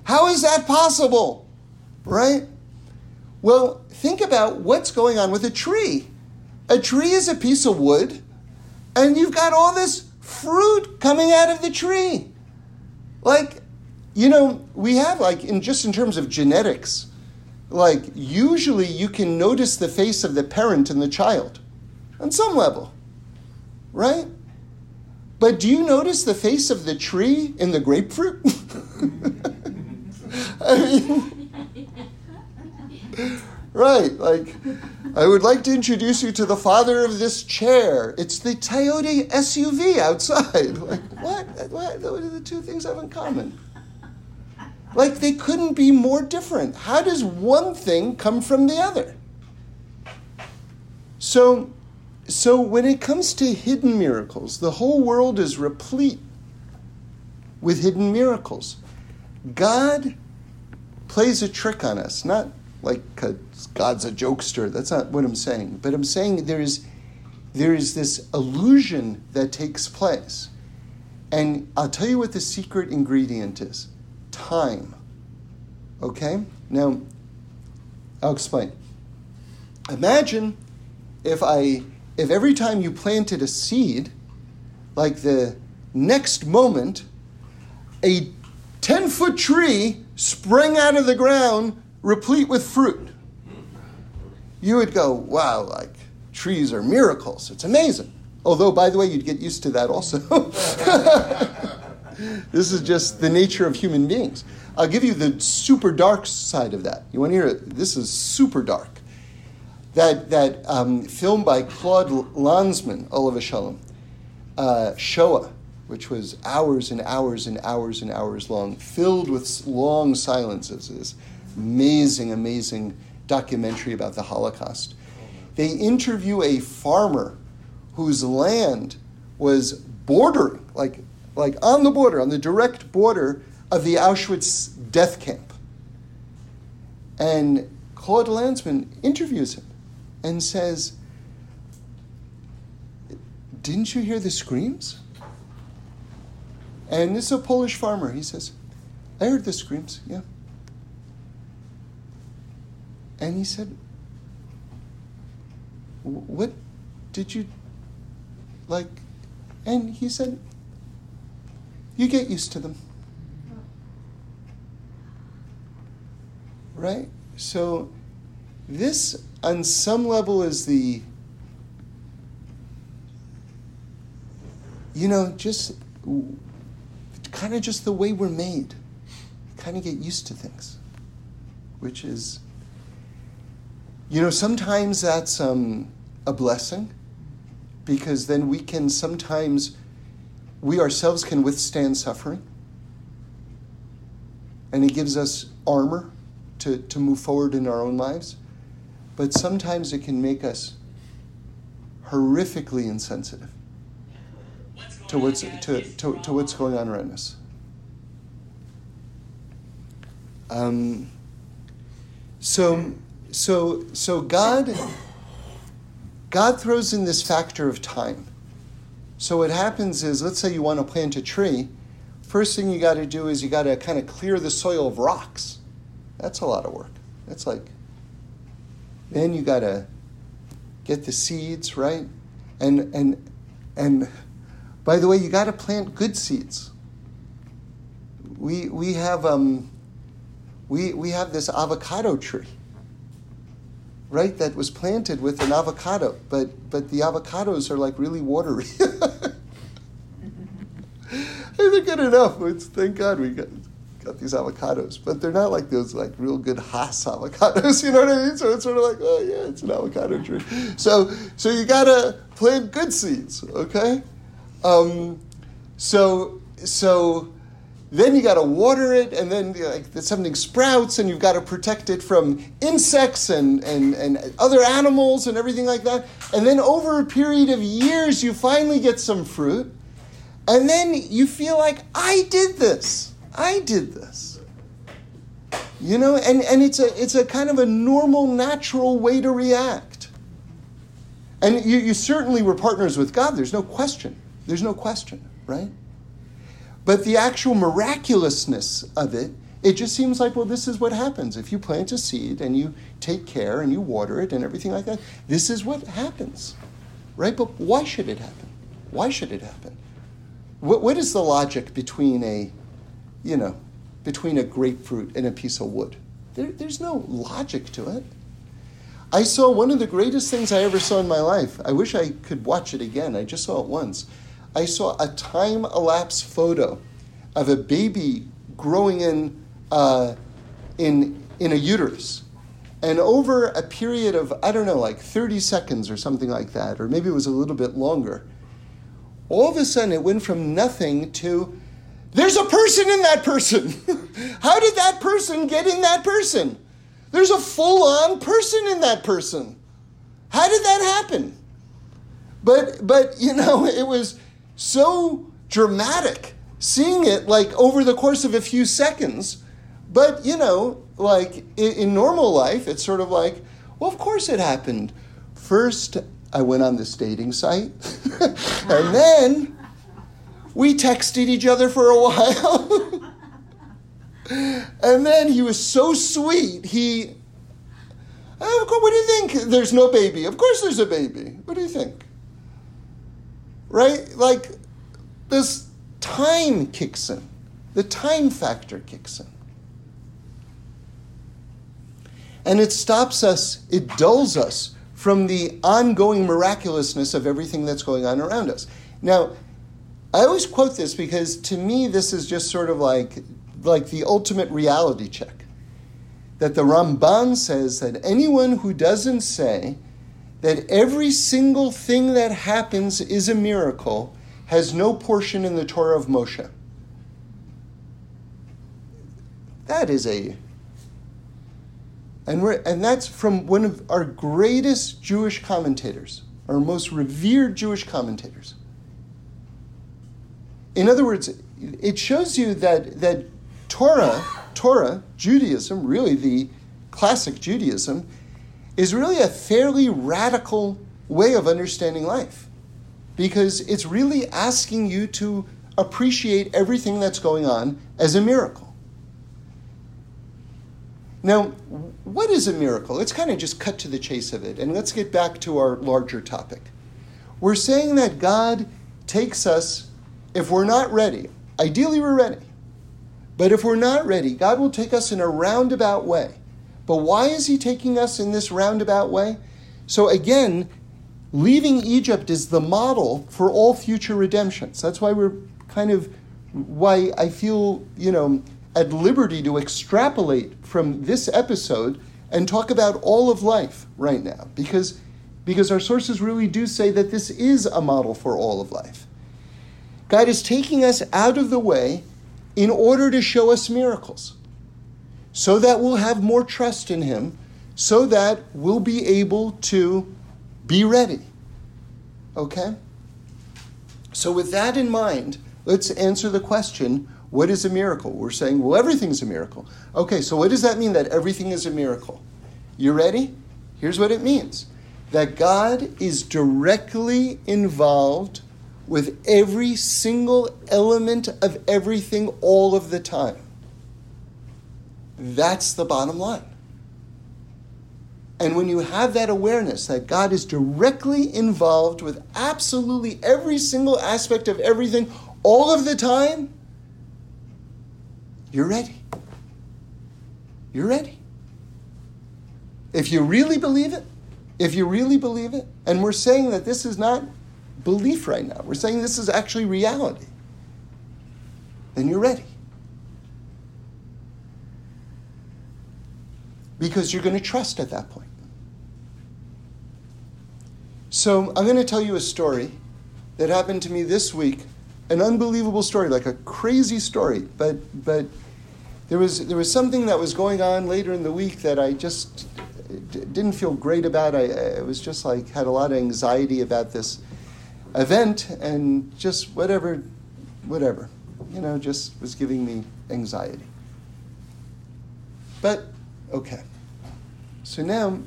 How is that possible? Right? Well, think about what's going on with a tree. A tree is a piece of wood, and you've got all this fruit coming out of the tree. Like, you know, we have, like, in just in terms of genetics, like, usually you can notice the face of the parent and the child on some level, right? But do you notice the face of the tree in the grapefruit? I mean, right, like, I would like to introduce you to the father of this chair. It's the Toyota SUV outside. Like, what? What? What do the two things have in common? Like, they couldn't be more different. How does one thing come from the other? So, so when it comes to hidden miracles, the whole world is replete with hidden miracles. God plays a trick on us, not like God's a jokester. That's not what I'm saying. But I'm saying there is, there is this illusion that takes place. And I'll tell you what the secret ingredient is time. Okay? Now, I'll explain. Imagine if I if every time you planted a seed, like the next moment, a 10 foot tree sprang out of the ground replete with fruit. You would go, wow, like trees are miracles. It's amazing. Although, by the way, you'd get used to that also. this is just the nature of human beings. I'll give you the super dark side of that. You want to hear it? This is super dark. That, that um, film by Claude Lanzmann, Olav Shalom, uh, Shoah, which was hours and hours and hours and hours long, filled with long silences. This amazing, amazing documentary about the Holocaust. They interview a farmer whose land was bordering, like, like on the border, on the direct border of the Auschwitz death camp. And Claude Lanzmann interviews him and says, Didn't you hear the screams? And this is a Polish farmer. He says, I heard the screams, yeah. And he said, What did you like, and he said, you get used to them. Right? So, this on some level is the, you know, just kind of just the way we're made. Kind of get used to things, which is, you know, sometimes that's um, a blessing because then we can sometimes, we ourselves can withstand suffering. And it gives us armor to, to move forward in our own lives. But sometimes it can make us horrifically insensitive to what's, to, to, to what's going on around us. Um, so, so, so God, God throws in this factor of time. So what happens is, let's say you want to plant a tree. First thing you got to do is you got to kind of clear the soil of rocks. That's a lot of work. That's like. Then you got to get the seeds right, and and and. By the way, you got to plant good seeds. We we have um. We we have this avocado tree right, that was planted with an avocado, but but the avocados are like really watery. they're good enough. It's, thank God we got got these avocados, but they're not like those like real good Hass avocados. You know what I mean? So it's sort of like, oh yeah, it's an avocado tree. So so you gotta plant good seeds, okay? Um, so so then you got to water it, and then like, something sprouts, and you've got to protect it from insects and, and, and other animals and everything like that. And then over a period of years, you finally get some fruit, and then you feel like, I did this. I did this. You know, and, and it's, a, it's a kind of a normal, natural way to react. And you, you certainly were partners with God, there's no question. There's no question, right? But the actual miraculousness of it, it just seems like, well, this is what happens. If you plant a seed and you take care and you water it and everything like that, this is what happens. Right? But why should it happen? Why should it happen? What, what is the logic between a, you know, between a grapefruit and a piece of wood? There, there's no logic to it. I saw one of the greatest things I ever saw in my life. I wish I could watch it again. I just saw it once. I saw a time elapse photo of a baby growing in, uh, in, in a uterus. And over a period of, I don't know, like 30 seconds or something like that, or maybe it was a little bit longer, all of a sudden it went from nothing to there's a person in that person. How did that person get in that person? There's a full on person in that person. How did that happen? But but you know, it was so dramatic seeing it like over the course of a few seconds. But, you know, like in, in, normal life, it's sort of like, well, of course it happened. First, I went on this dating site, and then we texted each other for a while. and then he was so sweet. He, oh, what do you think? There's no baby. Of course there's a baby. What do you think? Right? Like this time kicks in, the time factor kicks in. And it stops us, it dulls us from the ongoing miraculousness of everything that's going on around us. Now, I always quote this because to me this is just sort of like, like the ultimate reality check. That the Ramban says that anyone who doesn't say that every single thing that happens is a miracle has no portion in the Torah of Moshe. That is a and we're, and that's from one of our greatest Jewish commentators, our most revered Jewish commentators. In other words, it shows you that that Torah, Torah, Judaism, really the classic Judaism, is really a fairly radical way of understanding life because it's really asking you to appreciate everything that's going on as a miracle. Now, what is a miracle? Let's kind of just cut to the chase of it and let's get back to our larger topic. We're saying that God takes us, if we're not ready, ideally we're ready, but if we're not ready, God will take us in a roundabout way. But why is He taking us in this roundabout way? So again, leaving Egypt is the model for all future redemptions. That's why we're kind of, why I feel, you know, at liberty to extrapolate from this episode and talk about all of life right now. Because, because our sources really do say that this is a model for all of life. God is taking us out of the way in order to show us miracles so that we'll have more trust in Him, so that we'll be able to be ready. Okay? So, with that in mind, let's answer the question what is a miracle? We're saying, well, everything's a miracle. Okay, so what does that mean that everything is a miracle? You ready? Here's what it means that God is directly involved with every single element of everything all of the time. That's the bottom line. And when you have that awareness that God is directly involved with absolutely every single aspect of everything all of the time, you're ready. You're ready. If you really believe it, if you really believe it, and we're saying that this is not belief right now, we're saying this is actually reality, then you're ready. Because you're going to trust at that point. So I'm going to tell you a story that happened to me this week. An unbelievable story, like a crazy story, but but there was there was something that was going on later in the week that I just didn't feel great about. I, I was just like had a lot of anxiety about this event and just whatever, whatever, you know, just was giving me anxiety. But okay, so now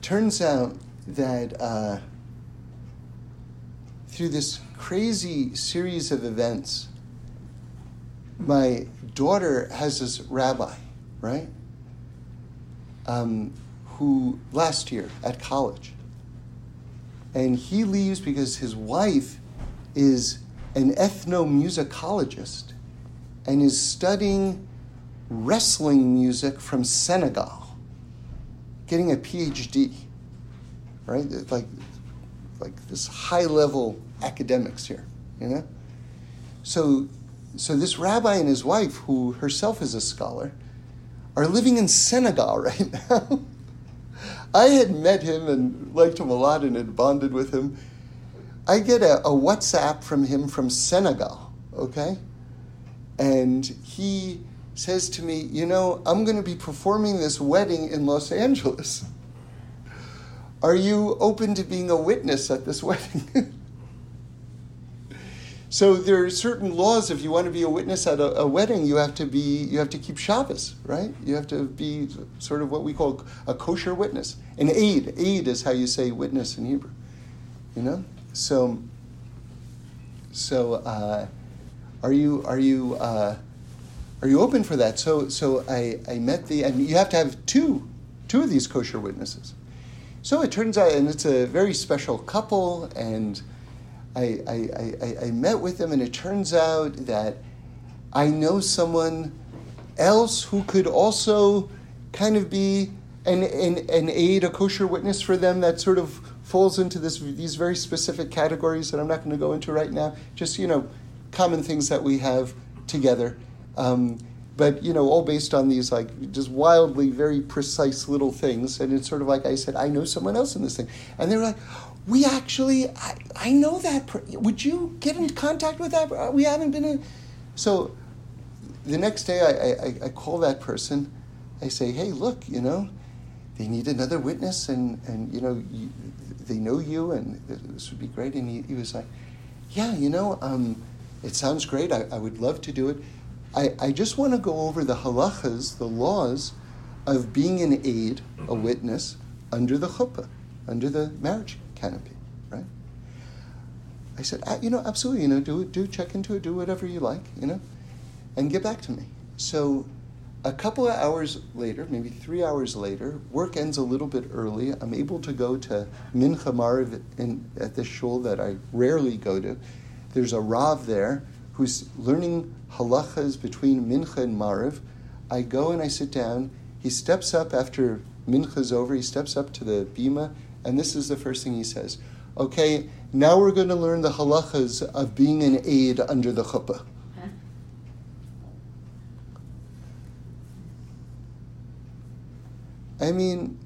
turns out that uh, through this crazy series of events, my daughter has this rabbi, right? Um, who last year at college, and he leaves because his wife is an ethnomusicologist and is studying wrestling music from Senegal, getting a PhD, right? Like, like this high level academics here, you know? So, so this rabbi and his wife, who herself is a scholar, are living in Senegal right now. I had met him and liked him a lot and had bonded with him. I get a, a WhatsApp from him from Senegal, okay? And he says to me, You know, I'm going to be performing this wedding in Los Angeles. Are you open to being a witness at this wedding? so there are certain laws. If you want to be a witness at a, a, wedding, you have to be you have to keep Shabbos, right? You have to be sort of what we call a kosher witness. An aid. Aid is how you say witness in Hebrew. You know. So. So, uh, are you are you uh, are you open for that? So so I, I met the and you have to have two two of these kosher witnesses. So it turns out, and it's a very special couple, and I, I, I, I met with them, and it turns out that I know someone else who could also kind of be an, an, an aid, a kosher witness for them that sort of falls into this, these very specific categories that I'm not going to go into right now. Just, you know, common things that we have together. Um, but you know, all based on these like just wildly very precise little things. And it's sort of like I said, I know someone else in this thing, and they were like, "We actually, I, I know that. Per- Would you get in contact with that? Uh, we haven't been in." So the next day, I, I, I call that person. I say, "Hey, look, you know." They need another witness, and, and you know, you, they know you, and this would be great. And he, he was like, Yeah, you know, um, it sounds great. I, I would love to do it I, I just want to go over the halachas, the laws of being an aid, a mm-hmm. witness, under the chuppah, under the marriage canopy, right? I said, ah, you know, absolutely, you know, do it, do check into it, do whatever you like, you know, and get back to me. So a couple of hours later, maybe three hours later, work ends a little bit early. I'm able to go to Mincha Mariv in, at this shul that I rarely go to. There's a Rav there who's learning halachas between Mincha and Mariv. I go and I sit down. He steps up after Mincha's over. He steps up to the bima, and this is the first thing he says. Okay, now we're going to learn the halachas of being an eid under the chuppah. I mean,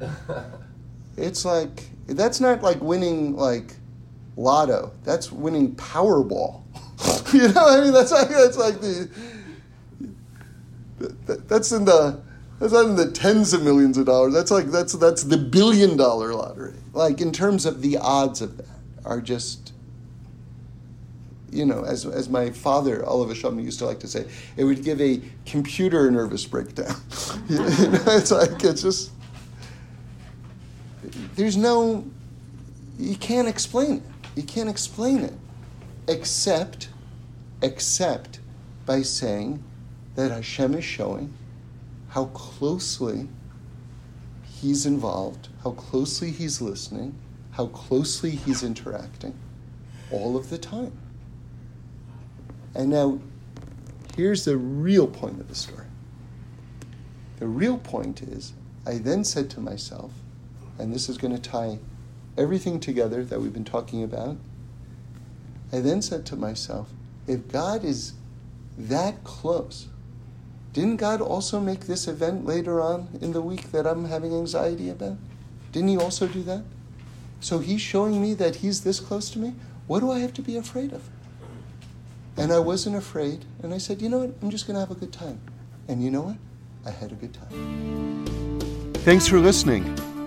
it's like that's not like winning like lotto. That's winning Powerball. you know, I mean, that's like that's like the that, that's in the that's not in the tens of millions of dollars. That's like that's that's the billion dollar lottery. Like in terms of the odds of that are just you know, as, as my father, Oliver Shulman, used to like to say, it would give a computer nervous breakdown. you know, it's like, it's just, there's no, you can't explain it. You can't explain it except, except by saying that Hashem is showing how closely he's involved, how closely he's listening, how closely he's interacting all of the time. And now, here's the real point of the story. The real point is, I then said to myself, and this is going to tie everything together that we've been talking about. I then said to myself, if God is that close, didn't God also make this event later on in the week that I'm having anxiety about? Didn't He also do that? So He's showing me that He's this close to me. What do I have to be afraid of? And I wasn't afraid. And I said, you know what? I'm just going to have a good time. And you know what? I had a good time. Thanks for listening.